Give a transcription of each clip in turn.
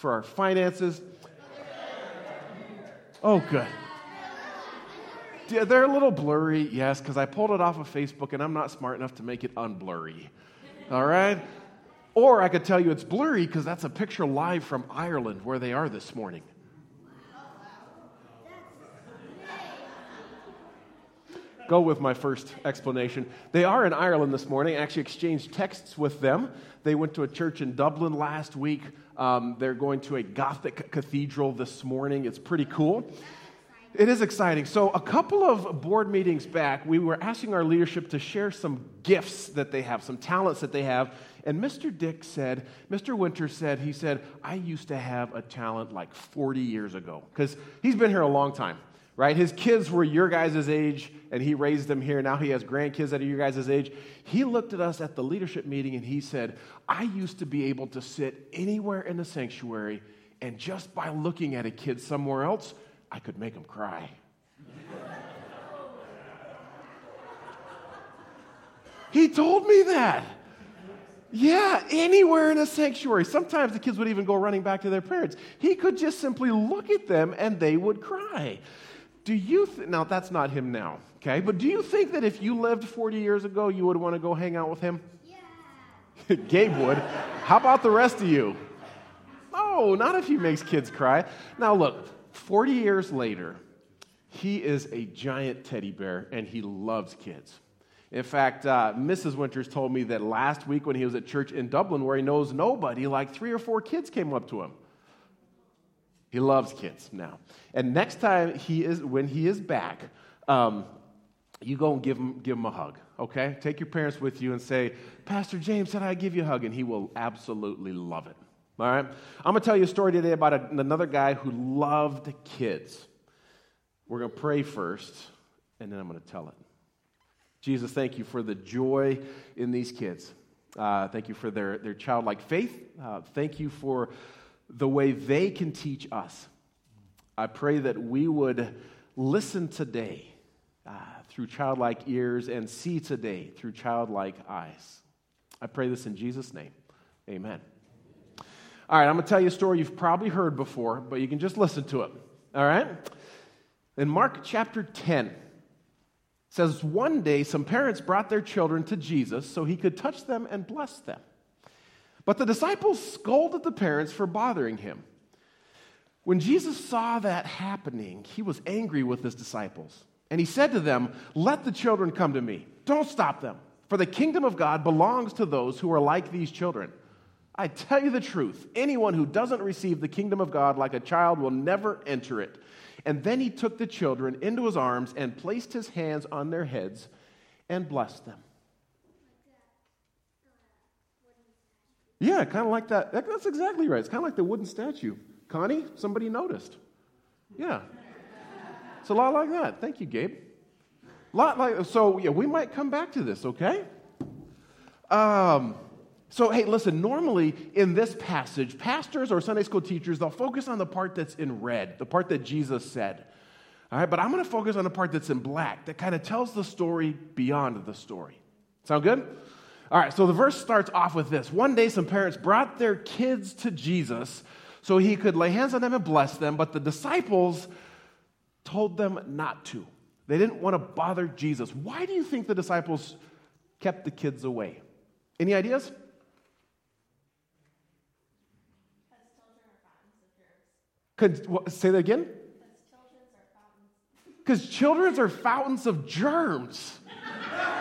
for our finances. Oh, good. Yeah, they're a little blurry, yes, because I pulled it off of Facebook and I'm not smart enough to make it unblurry. All right? Or I could tell you it's blurry because that's a picture live from Ireland where they are this morning. Go with my first explanation. They are in Ireland this morning. I actually exchanged texts with them. They went to a church in Dublin last week. Um, they're going to a Gothic cathedral this morning. It's pretty cool. It is exciting. So, a couple of board meetings back, we were asking our leadership to share some gifts that they have, some talents that they have. And Mr. Dick said, Mr. Winter said, he said, I used to have a talent like 40 years ago. Because he's been here a long time, right? His kids were your guys' age, and he raised them here. Now he has grandkids that are your guys' age. He looked at us at the leadership meeting and he said, I used to be able to sit anywhere in the sanctuary, and just by looking at a kid somewhere else, I could make him cry. he told me that. Yeah, anywhere in a sanctuary. Sometimes the kids would even go running back to their parents. He could just simply look at them and they would cry. Do you th- now that's not him now, okay? But do you think that if you lived 40 years ago, you would want to go hang out with him? Yeah. Gabe would. How about the rest of you? Oh, not if he makes kids cry. Now look, 40 years later, he is a giant teddy bear and he loves kids. In fact, uh, Mrs. Winters told me that last week when he was at church in Dublin, where he knows nobody, like three or four kids came up to him. He loves kids now. And next time he is, when he is back, um, you go and give him, give him a hug, okay? Take your parents with you and say, Pastor James said I give you a hug, and he will absolutely love it. All right? I'm going to tell you a story today about a, another guy who loved kids. We're going to pray first, and then I'm going to tell it. Jesus, thank you for the joy in these kids. Uh, thank you for their, their childlike faith. Uh, thank you for the way they can teach us. I pray that we would listen today uh, through childlike ears and see today through childlike eyes. I pray this in Jesus' name. Amen. All right, I'm going to tell you a story you've probably heard before, but you can just listen to it. All right? In Mark chapter 10, says one day some parents brought their children to Jesus so he could touch them and bless them. But the disciples scolded the parents for bothering him. When Jesus saw that happening, he was angry with his disciples. And he said to them, Let the children come to me. Don't stop them, for the kingdom of God belongs to those who are like these children. I tell you the truth anyone who doesn't receive the kingdom of God like a child will never enter it. And then he took the children into his arms and placed his hands on their heads and blessed them. Yeah, kind of like that. That's exactly right. It's kind of like the wooden statue. Connie, somebody noticed. Yeah. It's a lot like that. Thank you, Gabe. A lot like so. Yeah, we might come back to this. Okay. Um, so, hey, listen, normally in this passage, pastors or Sunday school teachers, they'll focus on the part that's in red, the part that Jesus said. All right, but I'm going to focus on the part that's in black that kind of tells the story beyond the story. Sound good? All right, so the verse starts off with this. One day, some parents brought their kids to Jesus so he could lay hands on them and bless them, but the disciples told them not to. They didn't want to bother Jesus. Why do you think the disciples kept the kids away? Any ideas? Could, what, say that again? Because children are fountains of germs.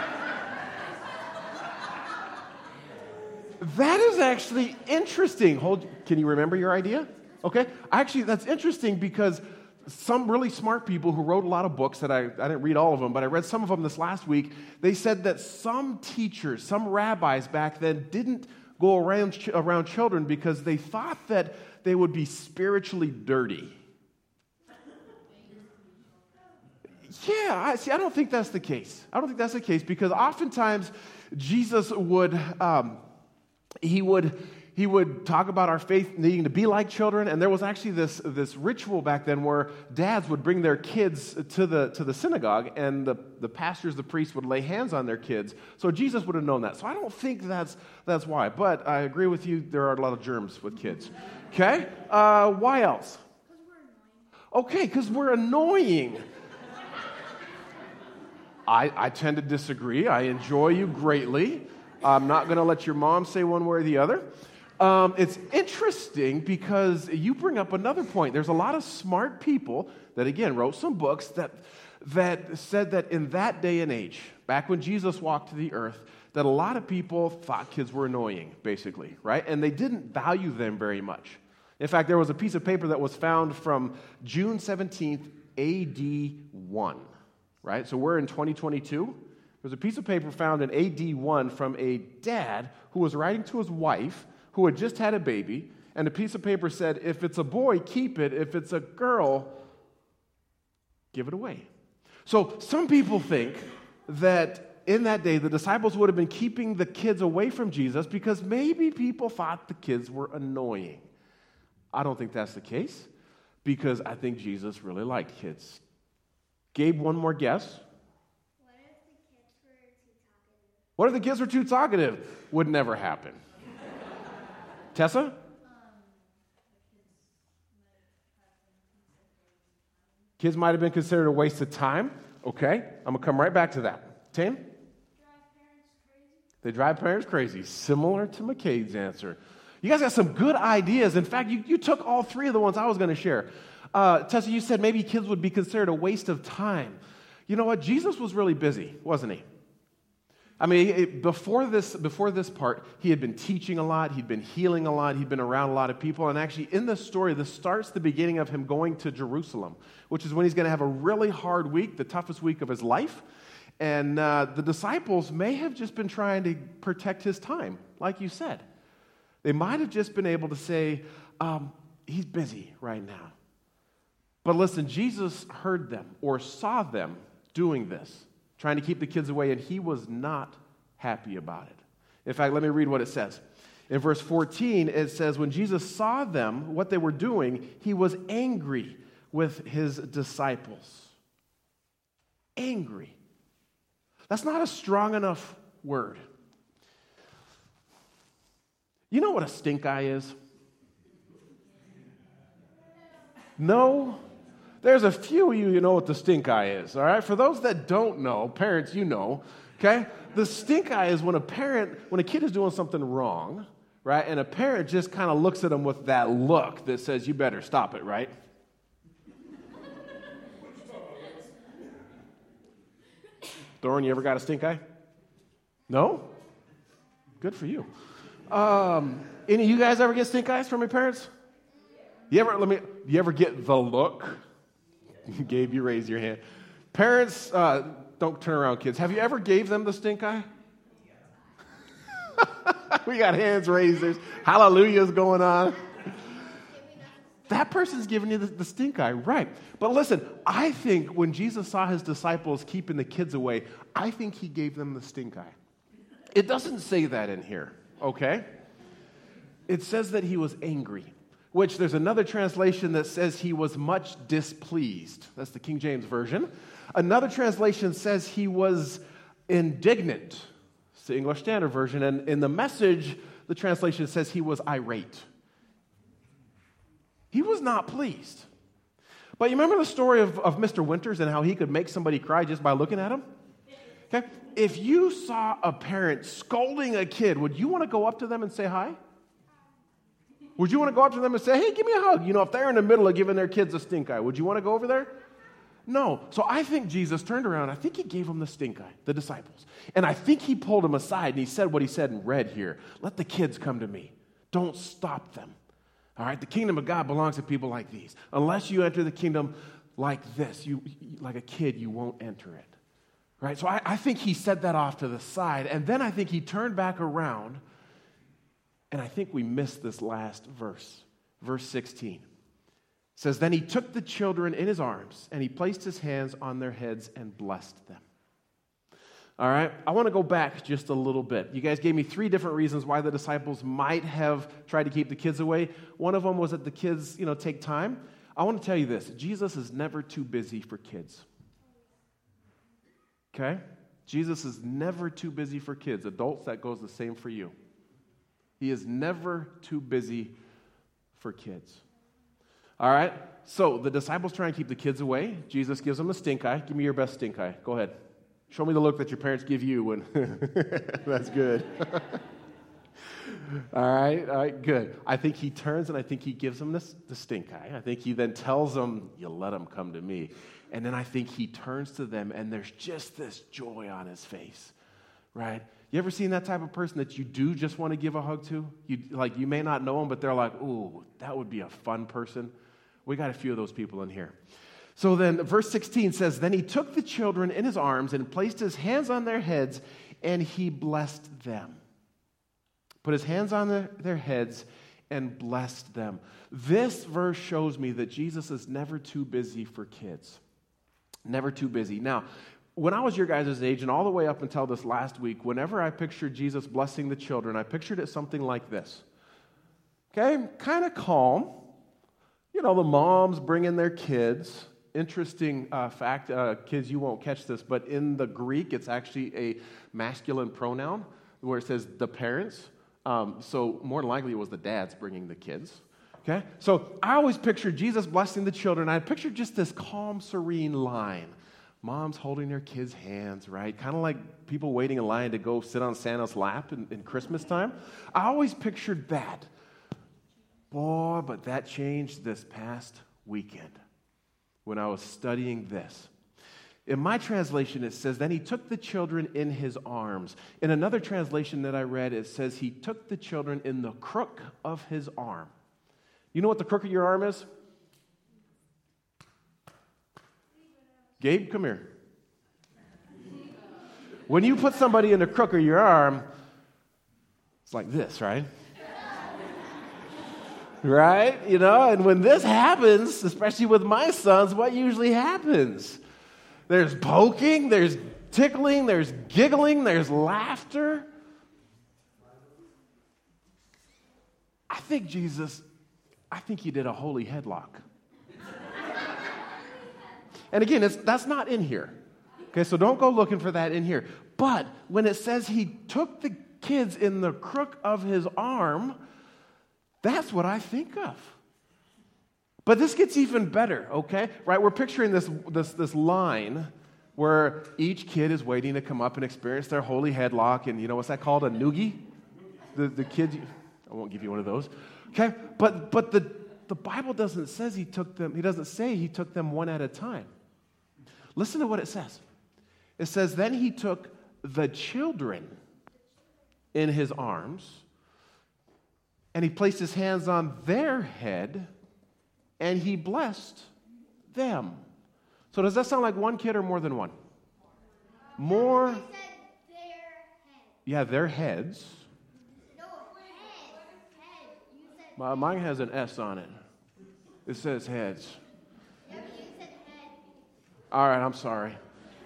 that is actually interesting. Hold, can you remember your idea? Okay. Actually, that's interesting because some really smart people who wrote a lot of books that I, I didn't read all of them, but I read some of them this last week. They said that some teachers, some rabbis back then didn't go around, around children because they thought that they would be spiritually dirty. Yeah, I, see, I don't think that's the case. I don't think that's the case because oftentimes Jesus would, um, he would, he would talk about our faith needing to be like children, and there was actually this, this ritual back then where dads would bring their kids to the, to the synagogue, and the, the pastors, the priests, would lay hands on their kids. So Jesus would have known that. So I don't think that's, that's why. But I agree with you, there are a lot of germs with kids. Okay? Uh, why else? Okay, because we're annoying. I, I tend to disagree. I enjoy you greatly. I'm not going to let your mom say one way or the other. Um, it's interesting because you bring up another point. There's a lot of smart people that, again, wrote some books that, that said that in that day and age, back when Jesus walked to the earth, that a lot of people thought kids were annoying, basically, right? And they didn't value them very much. In fact, there was a piece of paper that was found from June 17th, AD 1, right? So we're in 2022. There's a piece of paper found in AD 1 from a dad who was writing to his wife who had just had a baby, and a piece of paper said, If it's a boy, keep it. If it's a girl, give it away. So some people think that in that day, the disciples would have been keeping the kids away from Jesus because maybe people thought the kids were annoying. I don't think that's the case because I think Jesus really liked kids. Gabe, one more guess. What if the kids were too talkative? Would never happen. Tessa? Kids might have been considered a waste of time. Okay, I'm gonna come right back to that. Tane? They drive parents crazy, similar to McCade's answer. You guys got some good ideas. In fact, you, you took all three of the ones I was to share. Uh, Tessa, you said maybe kids would be considered a waste of time. You know what? Jesus was really busy, wasn't he? I mean, before, this, before this part, he had been teaching a lot, he'd been healing a lot, he'd been around a lot of people. And actually, in this story, this starts the beginning of him going to Jerusalem, which is when he's going to have a really hard week, the toughest week of his life. And uh, the disciples may have just been trying to protect his time, like you said. They might have just been able to say, um, he's busy right now. But listen, Jesus heard them or saw them doing this trying to keep the kids away, and he was not happy about it. In fact, let me read what it says. In verse 14, it says, When Jesus saw them, what they were doing, he was angry with his disciples. Angry. That's not a strong enough word. You know what a stink eye is? No? There's a few of you you know what the stink eye is, all right? For those that don't know, parents, you know, okay? The stink eye is when a parent, when a kid is doing something wrong, right? And a parent just kind of looks at them with that look that says, you better stop it, right? Thorin, you ever got a stink eye? No? Good for you. Um, any of you guys ever get stink eyes from your parents? You ever, let me, you ever get the look? Gabe, you raise your hand. Parents, uh, don't turn around, kids. Have you ever gave them the stink eye? we got hands raised. There's hallelujahs going on. That person's giving you the, the, stink eye, right. But listen, I think when Jesus saw his disciples keeping the kids away, I think he gave them the stink eye. It doesn't say that in here, okay? It says that he was angry which there's another translation that says he was much displeased. That's the King James Version. Another translation says he was indignant. It's the English Standard Version. And in the message, the translation says he was irate. He was not pleased. But you remember the story of, of Mr. Winters and how he could make somebody cry just by looking at him? Okay? If you saw a parent scolding a kid, would you want to go up to them and say hi? Would you want to go up to them and say, hey, give me a hug? You know, if they're in the middle of giving their kids a stink eye, would you want to go over there? No. So I think Jesus turned around. I think he gave them the stink eye, the disciples. And I think he pulled them aside and he said what he said in red here Let the kids come to me. Don't stop them. All right? The kingdom of God belongs to people like these. Unless you enter the kingdom like this, you, like a kid, you won't enter it. Right? So I, I think he said that off to the side. And then I think he turned back around and I think we missed this last verse, verse 16. It says, Then he took the children in his arms, and he placed his hands on their heads and blessed them. All right, I want to go back just a little bit. You guys gave me three different reasons why the disciples might have tried to keep the kids away. One of them was that the kids, you know, take time. I want to tell you this Jesus is never too busy for kids. Okay? Jesus is never too busy for kids. Adults, that goes the same for you. He is never too busy for kids. All right? So the disciples try and keep the kids away. Jesus gives them a stink eye. Give me your best stink eye. Go ahead. Show me the look that your parents give you when. That's good. all right, all right, good. I think he turns and I think he gives them this, the stink eye. I think he then tells them, You let them come to me. And then I think he turns to them and there's just this joy on his face, right? You ever seen that type of person that you do just want to give a hug to? You, like, you may not know them, but they're like, Ooh, that would be a fun person. We got a few of those people in here. So then, verse 16 says, Then he took the children in his arms and placed his hands on their heads, and he blessed them. Put his hands on their, their heads and blessed them. This verse shows me that Jesus is never too busy for kids. Never too busy. Now, when I was your guys' age, and all the way up until this last week, whenever I pictured Jesus blessing the children, I pictured it something like this. Okay, kind of calm, you know, the moms bringing their kids. Interesting uh, fact, uh, kids, you won't catch this, but in the Greek, it's actually a masculine pronoun where it says the parents. Um, so more than likely, it was the dads bringing the kids. Okay? So I always pictured Jesus blessing the children. I pictured just this calm, serene line. Moms holding their kids' hands, right? Kind of like people waiting in line to go sit on Santa's lap in, in Christmas time. I always pictured that. Boy, but that changed this past weekend when I was studying this. In my translation, it says, Then he took the children in his arms. In another translation that I read, it says, He took the children in the crook of his arm. You know what the crook of your arm is? Gabe, come here. When you put somebody in the crook of your arm, it's like this, right? right? You know, and when this happens, especially with my sons, what usually happens? There's poking, there's tickling, there's giggling, there's laughter. I think Jesus, I think he did a holy headlock. And again, that's not in here. Okay, so don't go looking for that in here. But when it says he took the kids in the crook of his arm, that's what I think of. But this gets even better, okay? Right? We're picturing this, this, this line where each kid is waiting to come up and experience their holy headlock. And you know what's that called? A noogie? The, the kid, I won't give you one of those. Okay? But, but the, the Bible doesn't says he took them, he doesn't say he took them one at a time. Listen to what it says. It says, Then he took the children in his arms and he placed his hands on their head and he blessed them. So, does that sound like one kid or more than one? More. Yeah, their heads. No, Mine has an S on it. It says heads. All right, I'm sorry.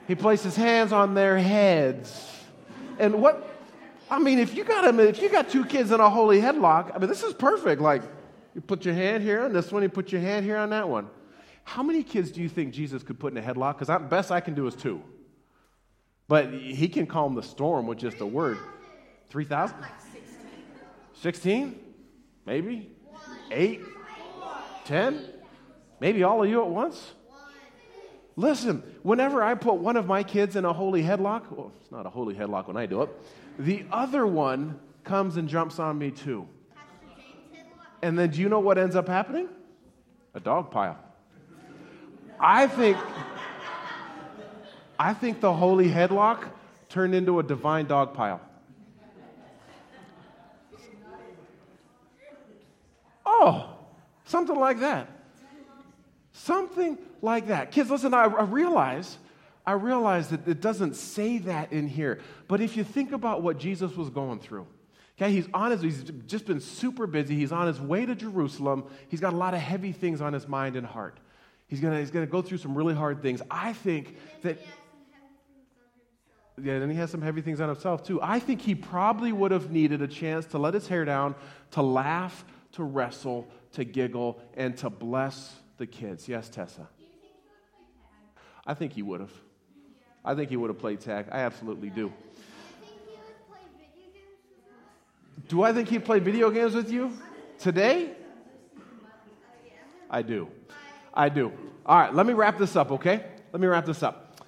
He placed his hands on their heads. And what I mean, if you got if you got two kids in a holy headlock, I mean, this is perfect. Like, you put your hand here on this one, you put your hand here on that one. How many kids do you think Jesus could put in a headlock? Because the best I can do is two. But he can calm the storm with just a word. 3,000? 16? Maybe? 8? 10? Maybe all of you at once? Listen, whenever I put one of my kids in a holy headlock, well, it's not a holy headlock when I do it, the other one comes and jumps on me too. And then do you know what ends up happening? A dog pile. I think I think the holy headlock turned into a divine dog pile. Oh, something like that. Something like that. Kids, listen, I, I realize I realize that it doesn't say that in here. But if you think about what Jesus was going through, okay, he's on his, he's just been super busy. He's on his way to Jerusalem. He's got a lot of heavy things on his mind and heart. He's gonna, he's gonna go through some really hard things. I think that. Yeah, and he has some heavy things on himself too. I think he probably would have needed a chance to let his hair down, to laugh, to wrestle, to giggle, and to bless the kids. Yes, Tessa? I think he would have. I think he would have played tag. I absolutely do. Do I think he'd play video games with you? Today? I do. I do. All right, let me wrap this up, okay? Let me wrap this up.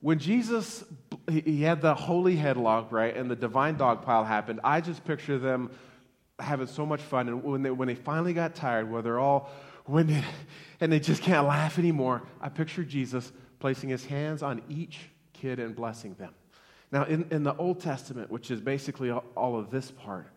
When Jesus, he had the holy headlock, right, and the divine dog pile happened, I just picture them having so much fun. And when they, when they finally got tired, where they're all winded and they just can't laugh anymore, I picture Jesus placing his hands on each kid and blessing them. Now, in, in the Old Testament, which is basically all of this part,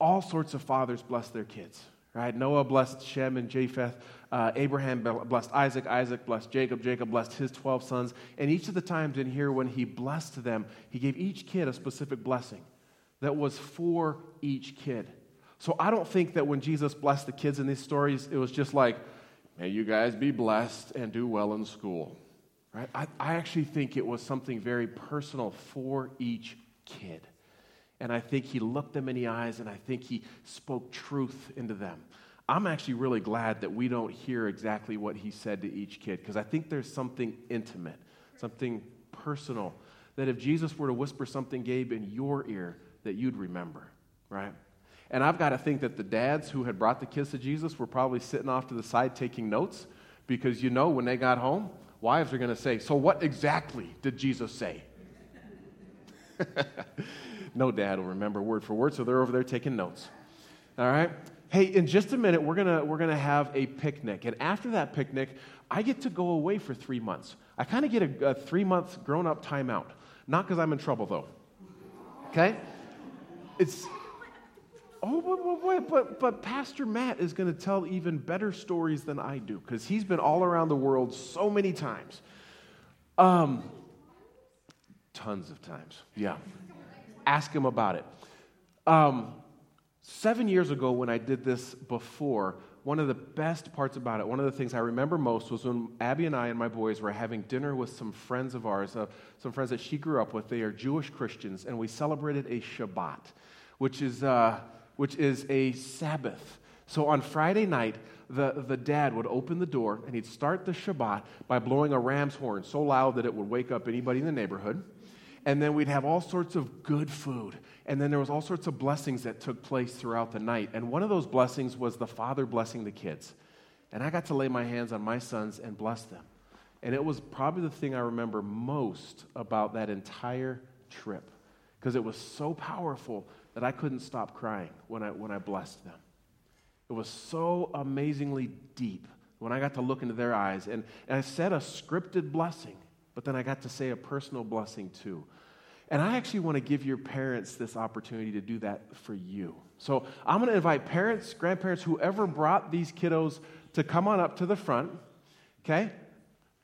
all sorts of fathers bless their kids, right? Noah blessed Shem and Japheth. Uh, Abraham blessed Isaac. Isaac blessed Jacob. Jacob blessed his 12 sons. And each of the times in here when he blessed them, he gave each kid a specific blessing that was for each kid. So I don't think that when Jesus blessed the kids in these stories, it was just like, may you guys be blessed and do well in school. Right? I, I actually think it was something very personal for each kid. And I think he looked them in the eyes and I think he spoke truth into them. I'm actually really glad that we don't hear exactly what he said to each kid because I think there's something intimate, something personal that if Jesus were to whisper something, Gabe, in your ear, that you'd remember, right? And I've got to think that the dads who had brought the kids to Jesus were probably sitting off to the side taking notes because you know when they got home, wives are going to say, So, what exactly did Jesus say? no dad will remember word for word, so they're over there taking notes. All right? Hey, in just a minute, we're gonna, we're gonna have a picnic. And after that picnic, I get to go away for three months. I kind of get a, a three month grown up timeout. Not because I'm in trouble, though. Okay? It's. Oh, but, but, but, but Pastor Matt is going to tell even better stories than I do because he's been all around the world so many times. Um, tons of times. Yeah. Ask him about it. Um, seven years ago, when I did this before, one of the best parts about it, one of the things I remember most was when Abby and I and my boys were having dinner with some friends of ours, uh, some friends that she grew up with. They are Jewish Christians, and we celebrated a Shabbat, which is. Uh, which is a Sabbath. So on Friday night, the, the dad would open the door and he'd start the Shabbat by blowing a ram's horn so loud that it would wake up anybody in the neighborhood. And then we'd have all sorts of good food. And then there was all sorts of blessings that took place throughout the night. And one of those blessings was the father blessing the kids. And I got to lay my hands on my sons and bless them. And it was probably the thing I remember most about that entire trip because it was so powerful that I couldn't stop crying when I, when I blessed them. It was so amazingly deep when I got to look into their eyes. And, and I said a scripted blessing, but then I got to say a personal blessing too. And I actually want to give your parents this opportunity to do that for you. So I'm going to invite parents, grandparents, whoever brought these kiddos to come on up to the front. Okay?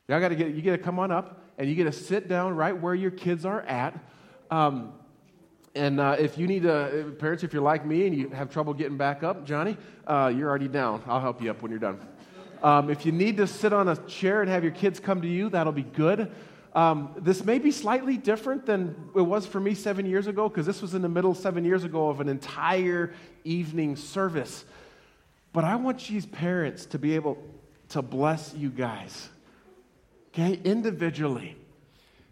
Y'all got to get, you get to come on up and you get to sit down right where your kids are at. Um, and uh, if you need to, parents, if you're like me and you have trouble getting back up, Johnny, uh, you're already down. I'll help you up when you're done. Um, if you need to sit on a chair and have your kids come to you, that'll be good. Um, this may be slightly different than it was for me seven years ago, because this was in the middle seven years ago of an entire evening service. But I want these parents to be able to bless you guys, okay, individually.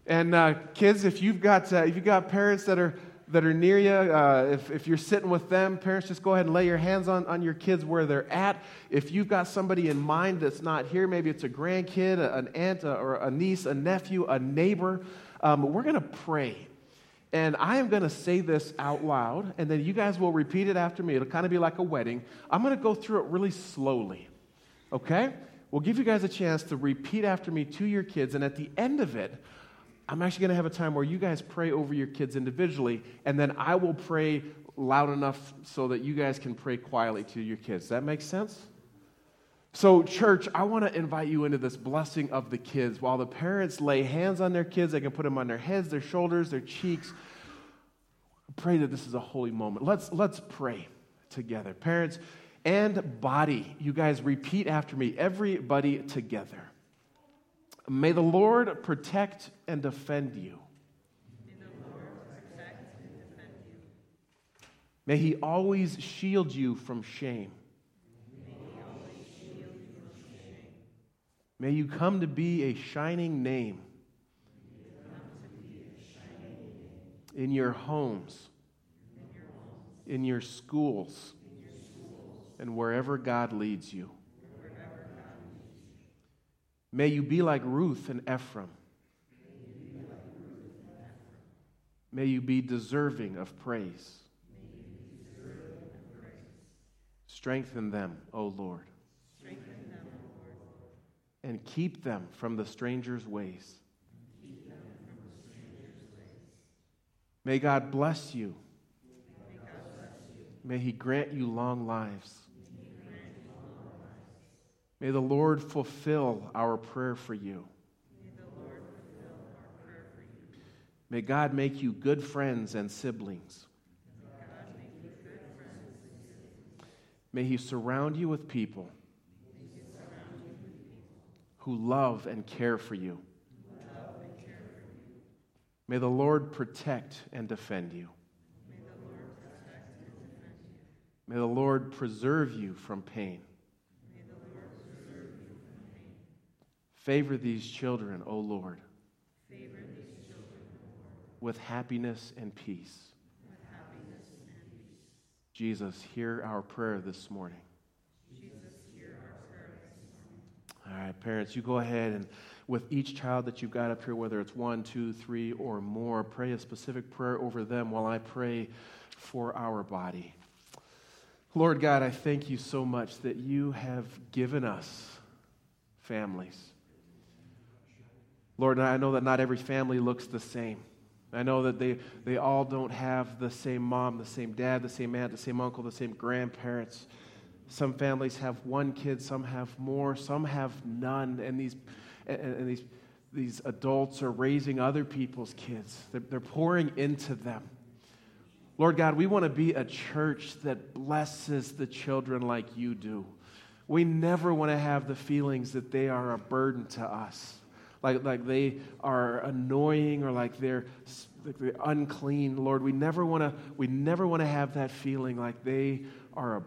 And uh, kids, if you've got uh, if you've got parents that are that are near you, uh, if, if you're sitting with them, parents, just go ahead and lay your hands on, on your kids where they're at. If you've got somebody in mind that's not here, maybe it's a grandkid, an aunt, or a niece, a nephew, a neighbor, um, we're going to pray. And I am going to say this out loud, and then you guys will repeat it after me. It'll kind of be like a wedding. I'm going to go through it really slowly, okay? We'll give you guys a chance to repeat after me to your kids, and at the end of it, I'm actually going to have a time where you guys pray over your kids individually, and then I will pray loud enough so that you guys can pray quietly to your kids. Does that make sense? So, church, I want to invite you into this blessing of the kids. While the parents lay hands on their kids, they can put them on their heads, their shoulders, their cheeks. Pray that this is a holy moment. Let's, let's pray together. Parents and body, you guys repeat after me, everybody together. May the Lord protect and defend you. May he always shield you from shame. May you come to be a shining name in your homes, in your schools, and wherever God leads you. May you be like Ruth and Ephraim. May you be deserving of praise. Strengthen them, O Lord. And keep them from the stranger's ways. May God bless you. May He grant you long lives. May the Lord fulfill our prayer for you. May God make you good friends and siblings. May He surround you with people who love and care for you. May the Lord protect and defend you. May the Lord preserve you from pain. Favor these children, O Lord, Favor these children, o Lord. with happiness with happiness and peace. Jesus, hear our prayer this morning. All right, parents, you go ahead and with each child that you've got up here, whether it's one, two, three, or more, pray a specific prayer over them while I pray for our body. Lord God, I thank you so much that you have given us families. Lord, I know that not every family looks the same. I know that they, they all don't have the same mom, the same dad, the same aunt, the same uncle, the same grandparents. Some families have one kid, some have more, some have none. And these, and, and these, these adults are raising other people's kids, they're, they're pouring into them. Lord God, we want to be a church that blesses the children like you do. We never want to have the feelings that they are a burden to us, like, like they are annoying or like they're, like they're unclean. Lord, we never want to we never want to have that feeling like they are a